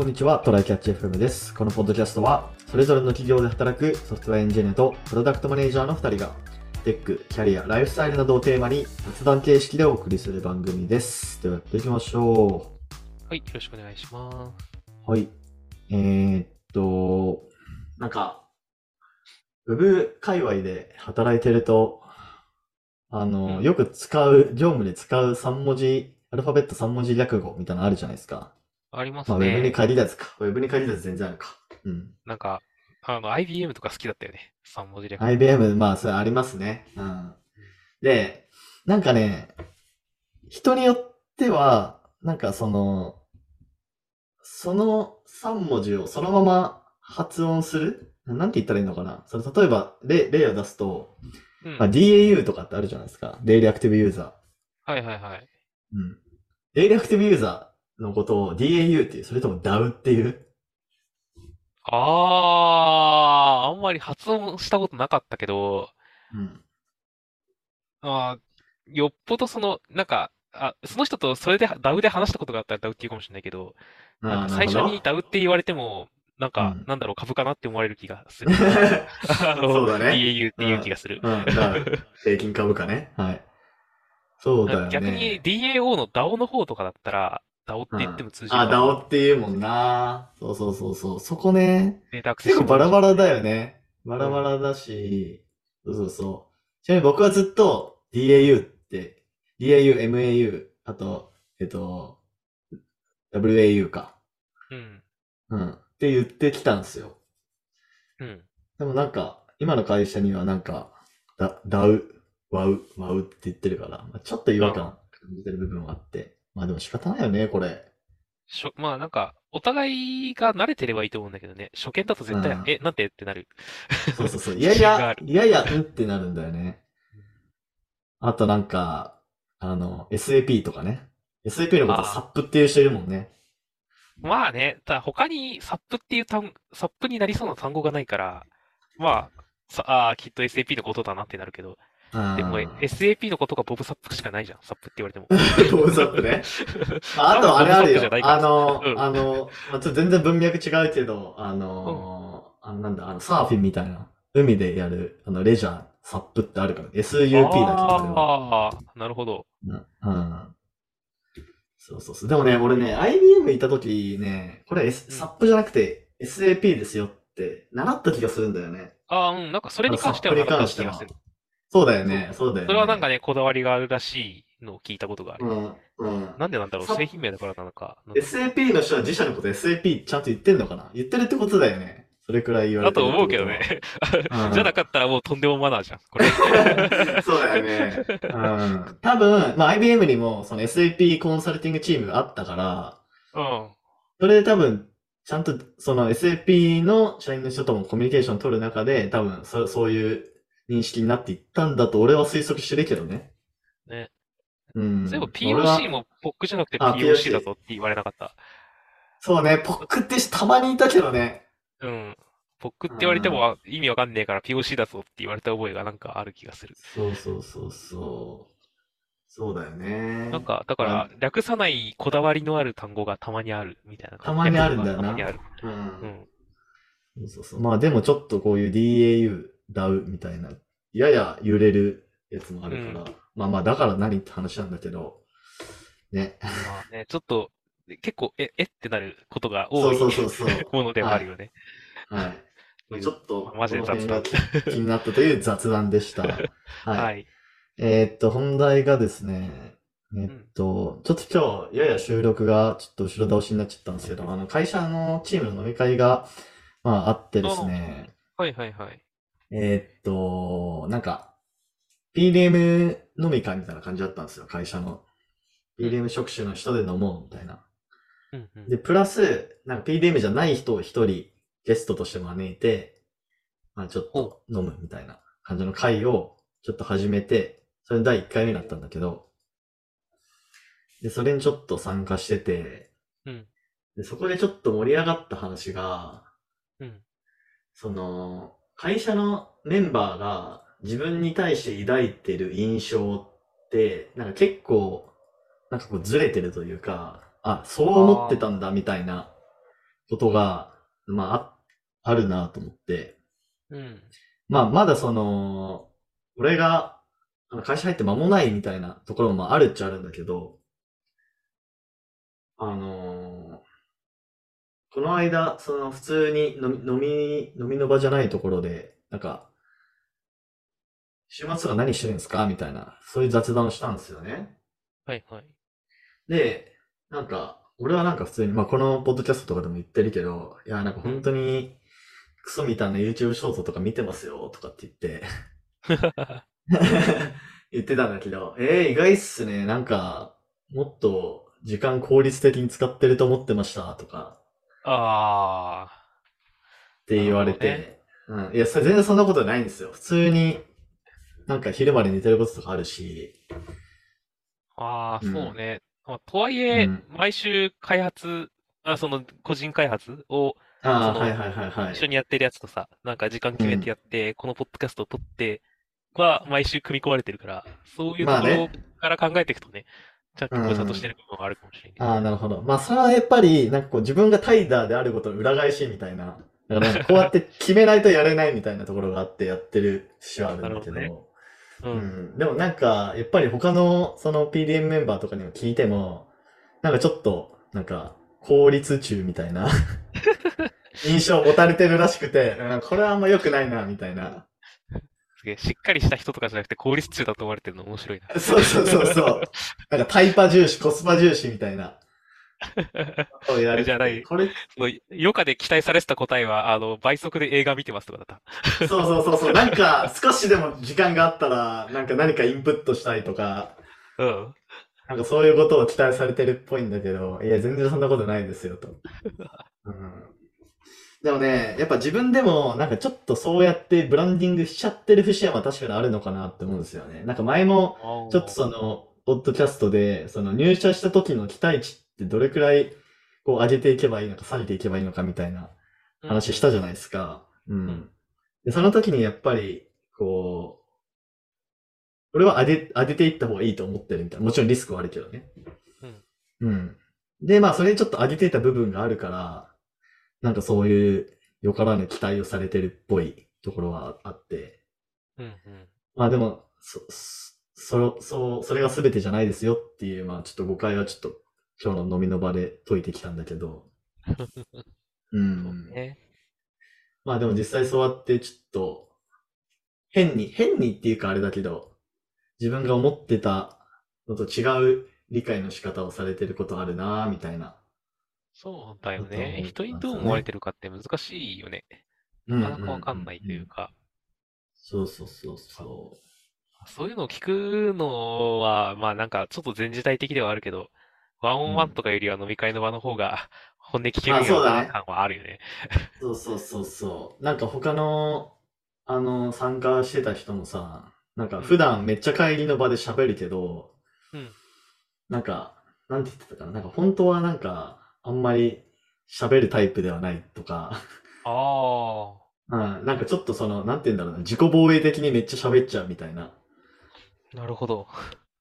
こんにちは。トライキャッチ FM です。このポッドキャストは、それぞれの企業で働くソフトウェアエンジニアとプロダクトマネージャーの2人が、テック、キャリア、ライフスタイルなどをテーマに雑談形式でお送りする番組です。ではやっていきましょはい、よろしくお願いします。う。はい。えー、っと、なんか、ウェブ界隈で働いてると、あの、うんよく使う、業務で使う3文字、アルファベット3文字略語みたいなのあるじゃないですか。ありますまあ、ウェブにね。限らずか。ウェブに限らず全然あるか。うん。なんか、あの、IBM とか好きだったよね。3文字略。IBM、まあ、それありますね。うん。で、なんかね、人によっては、なんかその、その3文字をそのまま発音するなんて言ったらいいのかなそれ例えば、例、例を出すと、うん。まあ、DAU とかってあるじゃないですか。デイリーアクティブユーザはいはいはい。ー。うん。デイリのことを DAU っていう、それとも DAW っていう？あー、あんまり発音したことなかったけど、うん。あーよっぽどその、なんか、あ、その人とそれでダウで話したことがあったらダウって言うかもしれないけど、なんか最初にダウって言われても、なんかうん、なんだろう、株かなって思われる気がする。あの、そうだね DAU っていう気がする。平均株価ね。はい。そうだよね。逆に DAO の DAO の方とかだったら、DAO って言っても通じるあ、かも DAO っていうもんな。そうそうそうそう。そこね、結構バラバラだよね。バラバラだし、そうそうそう。ちなみに僕はずっと DAU って、DAU、MAU、あと、えっと、WAU か。うん。うん。って言ってきたんですよ。うん。でもなんか、今の会社にはなんか、だ、ダウ、ワウ、ワウって言ってるから、まあ、ちょっと違和感感じてる部分はあって。まあでも仕方ないよね、これ。しょ、まあなんか、お互いが慣れてればいいと思うんだけどね。初見だと絶対、うんえ、なんてってなる。そうそうそう。いやいや自信があ、るいやいや、うんってなるんだよね。あとなんか、あの、SAP とかね。SAP のことあーサップっていう人いるもんね。まあね、ただ他にサップっていう単、サップになりそうな単語がないから、まあ、さ、ああ、きっと SAP のことだなってなるけど、うんでも SAP のことがボブサップしかないじゃん、サップって言われても。ボブサップね。ああとあれあるよあの、うんあの、まあ、ちょっと全然文脈違うけど、あの、あのなんだ、あの、サーフィンみたいな、海でやる、あの、レジャー、サップってあるから、SUP だけど、あ。ああ、なるほど。うん。うんそうそうそう。でもね、俺ね、IBM いた時ね、これ、S うんサップじゃなくて SAP ですよって習った気がするんだよね。ああ、うん、なんかそれに関してはなかった気がする。そうだよね、そうだよね。それはなんかね、こだわりがあるらしいのを聞いたことがある。うん、うん。なんでなんだろう、サ製品名だからなのか。SAP の人は自社のこと SAP ちゃんと言ってんのかな？言ってるってことだよね。それくらい言われてるだと思うけどね。うん じゃなかったらもうとんでもマナーじゃん、これ。そうだよね。うん。多分、まあ IBM にもその SAP コンサルティングチームがあったから、うん。それで多分、ちゃんとその SAP の社員の人ともコミュニケーション取る中で、多分そそういう認識になっていったんだと俺は推測してるけどね。ね。うん。そういえば POC も POC じゃなくてあ POC だぞって言われなかった。そうね、ポックってたまにいたけどね。うん。POC って言われてもあ意味わかんねえから POC だぞって言われた覚えがなんかある気がする。そうそうそうそう。そうだよね。なんか、だから、略さないこだわりのある単語がたまにあるみたいな感じ。たまにあるんだよなたまにある。う。うんん。そうそうそう。まあでもちょっとこういう DAU、DAW みたいな、やや揺れるやつもあるから、まあまあだから何って話なんだけど、ね。まあね、ちょっと、結構、え、えってなることが多いそうそうそうそう。ものではあるよね。はい。ちょっと、マジで雑談 気になったという雑談でした。はい。はい。えーっと、本題がですね、えっと、ちょっと今日、やや収録がちょっと後ろ倒しになっちゃったんですけど、あの、会社のチームの飲み会が、まああってですね、はいはいはい。えーっと、なんか、PDM 飲み会みたいな感じだったんですよ、会社の。PDM 職種の人で飲もうみたいな。うんうん。で、プラス、なんか PDM じゃない人を一人ゲストとして招いて、まあちょっと飲むみたいな感じの会をちょっと始めて、それ第1回目だったんだけど、で、それにちょっと参加してて、うんで、そこでちょっと盛り上がった話が、うん。その、会社のメンバーが自分に対して抱いてる印象って、なんか結構、なんかこうずれてるというか、あ、そう思ってたんだみたいなことが、まあ、ああるなと思って、うん。まあ、まだその、俺が、会社入って間もないみたいなところもあるっちゃあるんだけど、あのーこの間、その普通に飲み、飲み、飲みの場じゃないところで、なんか、週末とか何してるんですか？みたいな、そういう雑談をしたんですよね。はいはい。で、なんか、俺はなんか普通に、まあこのポッドキャストとかでも言ってるけど、いや、なんか本当に、クソみたいな YouTube ショートとか見てますよ、とかって言って、言ってたんだけど、えー、意外っすね。なんか、もっと時間効率的に使ってると思ってました、とかあって言われて、うん。いや、それ全然そんなことないんですよ。普通に、なんか昼まで寝てることとかあるし、あ。ああ、うんそうね。まあとはいえうん、毎週開発、あ、その、個人開発をああ、そのはいはいはいはい。一緒にやってるやつとさ、なんか時間決めてやって、このポッドキャストを撮って、は毎週組み込まれてるから、そういうところから考えていくとね、ちゃんとこうちゃんとしてる部分はあるかもしれない。ああ、なるほど。まあ、それはやっぱり、なんかこう自分がタイダーであることの裏返しみたいな。だからこうやって決めないとやれないみたいなところがあってやってる節はあるんだけど。なるほう。うんん。でもなんか、やっぱり他のその PDM メンバーとかにも聞いても、なんかちょっと、なんか、効率中みたいな 印象を持たれてるらしくて、うんこれはあんま良くないな、みたいな。すげえ、しっかりした人とかじゃなくて効率中だと思われてるの面白いな。そうそうそうそう。なんかタイパ重視、コスパ重視みたいな。じゃないこれ、その余暇で期待されてた答えは、あの、倍速で映画見てますとかだった。そうそうそうそう。なんか、少しでも時間があったら、なんか何かインプットしたいとか、うん。なんかそういうことを期待されてるっぽいんだけど、いや、全然そんなことないですよ、と。うん、でもね、やっぱ自分でも、なんかちょっとそうやってブランディングしちゃってる節は確かにあるのかなって思うんですよね。なんか前も、ちょっとその、ポッドキャストで、その入社した時の期待値ってどれくらい、こう上げていけばいいのか、下げていけばいいのかみたいな話したじゃないですか。うん。んで、その時にやっぱり、こう、俺は上げ、上げていった方がいいと思ってるみたいな。もちろんリスクはあるけどね。うん。で、まあ、それにちょっと上げていた部分があるから、なんかそういう、よからぬ期待をされてるっぽいところはあって。うんうん。まあでも、そ、そ、そう、それが全てじゃないですよっていう、まあちょっと誤解はちょっと今日の飲みの場で解いてきたんだけど。う。んね。まあでも実際そうやってちょっと、変に、変にっていうかあれだけど、自分が思ってたのと違う理解の仕方をされてることあるなぁみたいな。そうだよね。う人にどう思われてるかって難しいよね。ななかなかわかんないというか。そうそうそうそそういうのを聞くのは、まあなんかちょっと前時代的ではあるけど、ワンオンワンとかよりは飲み会の場の方が 本音聞けるような感はあるよね。う。そうそうそうそう。なんか他の、あの、参加してた人もさ、なんか普段めっちゃ帰りの場で喋るけど、うんなんか、なんて言ってたかな。なんか本当はなんか、あんまり喋るタイプではないとか、あ うん、なんかちょっとその、なんて言うんだろうな、自己防衛的にめっちゃ喋っちゃうみたいな。あ、なるほど。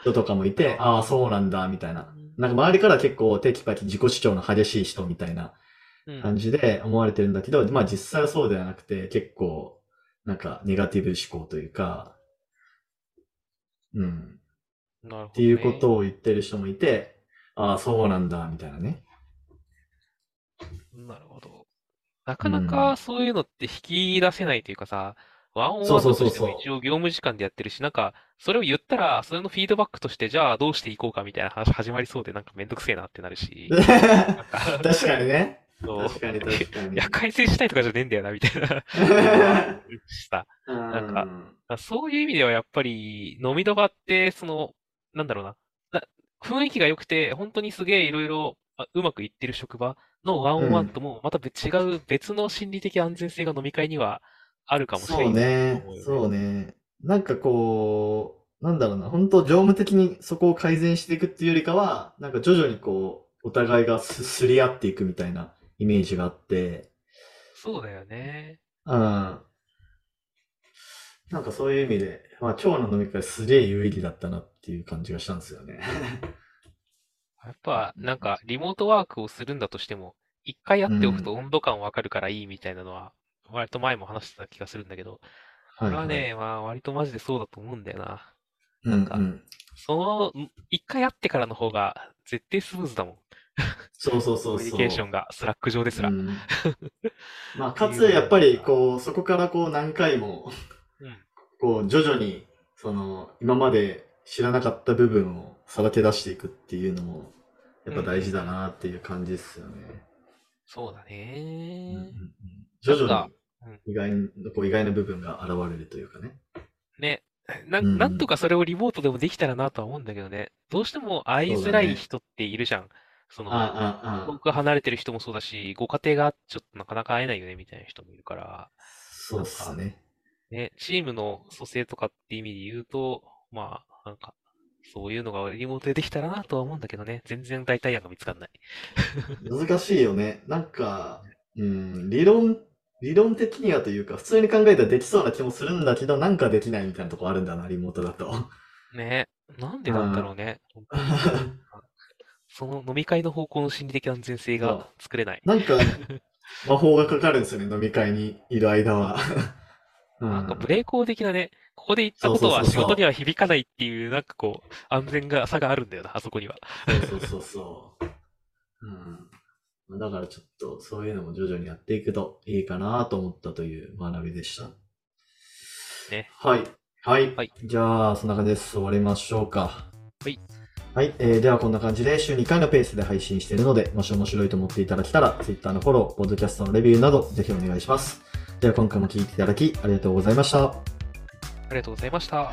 人とかもいて、ああ、そうなんだ、みたいな。なんか周りから結構テキパキ自己主張の激しい人みたいなうん。感じで思われてるんだけど、まあ実際はそうではなくて、結構、なんかネガティブ思考というか、うん、なるほどね。っていうことを言ってる人もいて、ああ、そうなんだ、みたいなね。なるほど。なかなかそういうのって引き出せないというかさ、ワンオンワンとそうそうそうそうしても一応業務時間でやってるし、なんか、それを言ったら、それのフィードバックとして、じゃあどうしていこうかみたいな話始まりそうで、なんかめんどくせえなってなるし。なんか確かにね。そう確かに確かに。いや、改善したいとかじゃねえんだよな、みたいな。さ、なんかそういう意味ではやっぱり、飲みの場って、その、なんだろうな、な雰囲気が良くて、本当にすげえいろいろあうまくいってる職場のワンオンワンとも、また別違う別の心理的安全性が飲み会にはあるかもしれないねと思うよね。そうね。なんかこう、なんだろうな、本当業務的にそこを改善していくっていうよりかは、なんか徐々にこう、お互いがすすり合っていくみたいなイメージがあって、そうだよね。うん。なんかそういう意味で、まあ今日の飲み会すげえ有意義だったなっていう感じがしたんですよね。やっぱ、なんか、リモートワークをするんだとしても、一回やっておくと温度感わかるからいいみたいなのは、割と前も話してた気がするんだけど、これはね、まあ割とマジでそうだと思うんだよな。なんか、その、一回会ってからの方が絶対スムーズだもん。そうそうそうコミュニケーションが、 Slack 上ですら。うん、まあ、かつ、やっぱり、こう、そこからこう何回も、こう、徐々に、その、今まで知らなかった部分をさらけ出していくっていうのも、やっぱ大事だなっていう感じですよね。うん、そうだね、うんうんうん、徐々に意外こう意外な部分が現れるというかね。ね。ななんとかそれをリモートでもできたらなとは思うんだけどね。どうしても会いづらい人っているじゃん。その、遠く離れてる人もそうだし、ご家庭がちょっとなかなか会えないよねみたいな人もいるから。そうっすね。ね、チームの蘇生とかって意味で言うと、まあ、なんか、そういうのがリモートでできたらなとは思うんだけどね。全然代替案が見つかんない。難しいよね。なんか、うん、理論、理論的にはというか、普通に考えたらできそうな気もするんだけど、なんかできないみたいなとこあるんだな、リモートだと。ねなんでなんだろうね。その飲み会の方向の心理的安全性が作れない。なんか、魔法がかかるんですよね、飲み会にいる間は。なんかブレーコー的なね、ここで言ったことは仕事には響かないっていう、なんかこう、安全が、差があるんだよな、あそこには。そうそうそうそう。うん。だからちょっと、そういうのも徐々にやっていくといいかなと思ったという学びでした。ね。はい。はい。はい、じゃあ、そんな感じです。終わりましょうか。はい。はい、えー、ではこんな感じで週2回のペースで配信しているので、もし面白いと思っていただけたら、Twitter のフォロー、ポッドキャストのレビューなど、ぜひお願いします。では今回も聴いていただき、ありがとうございました。ありがとうございました。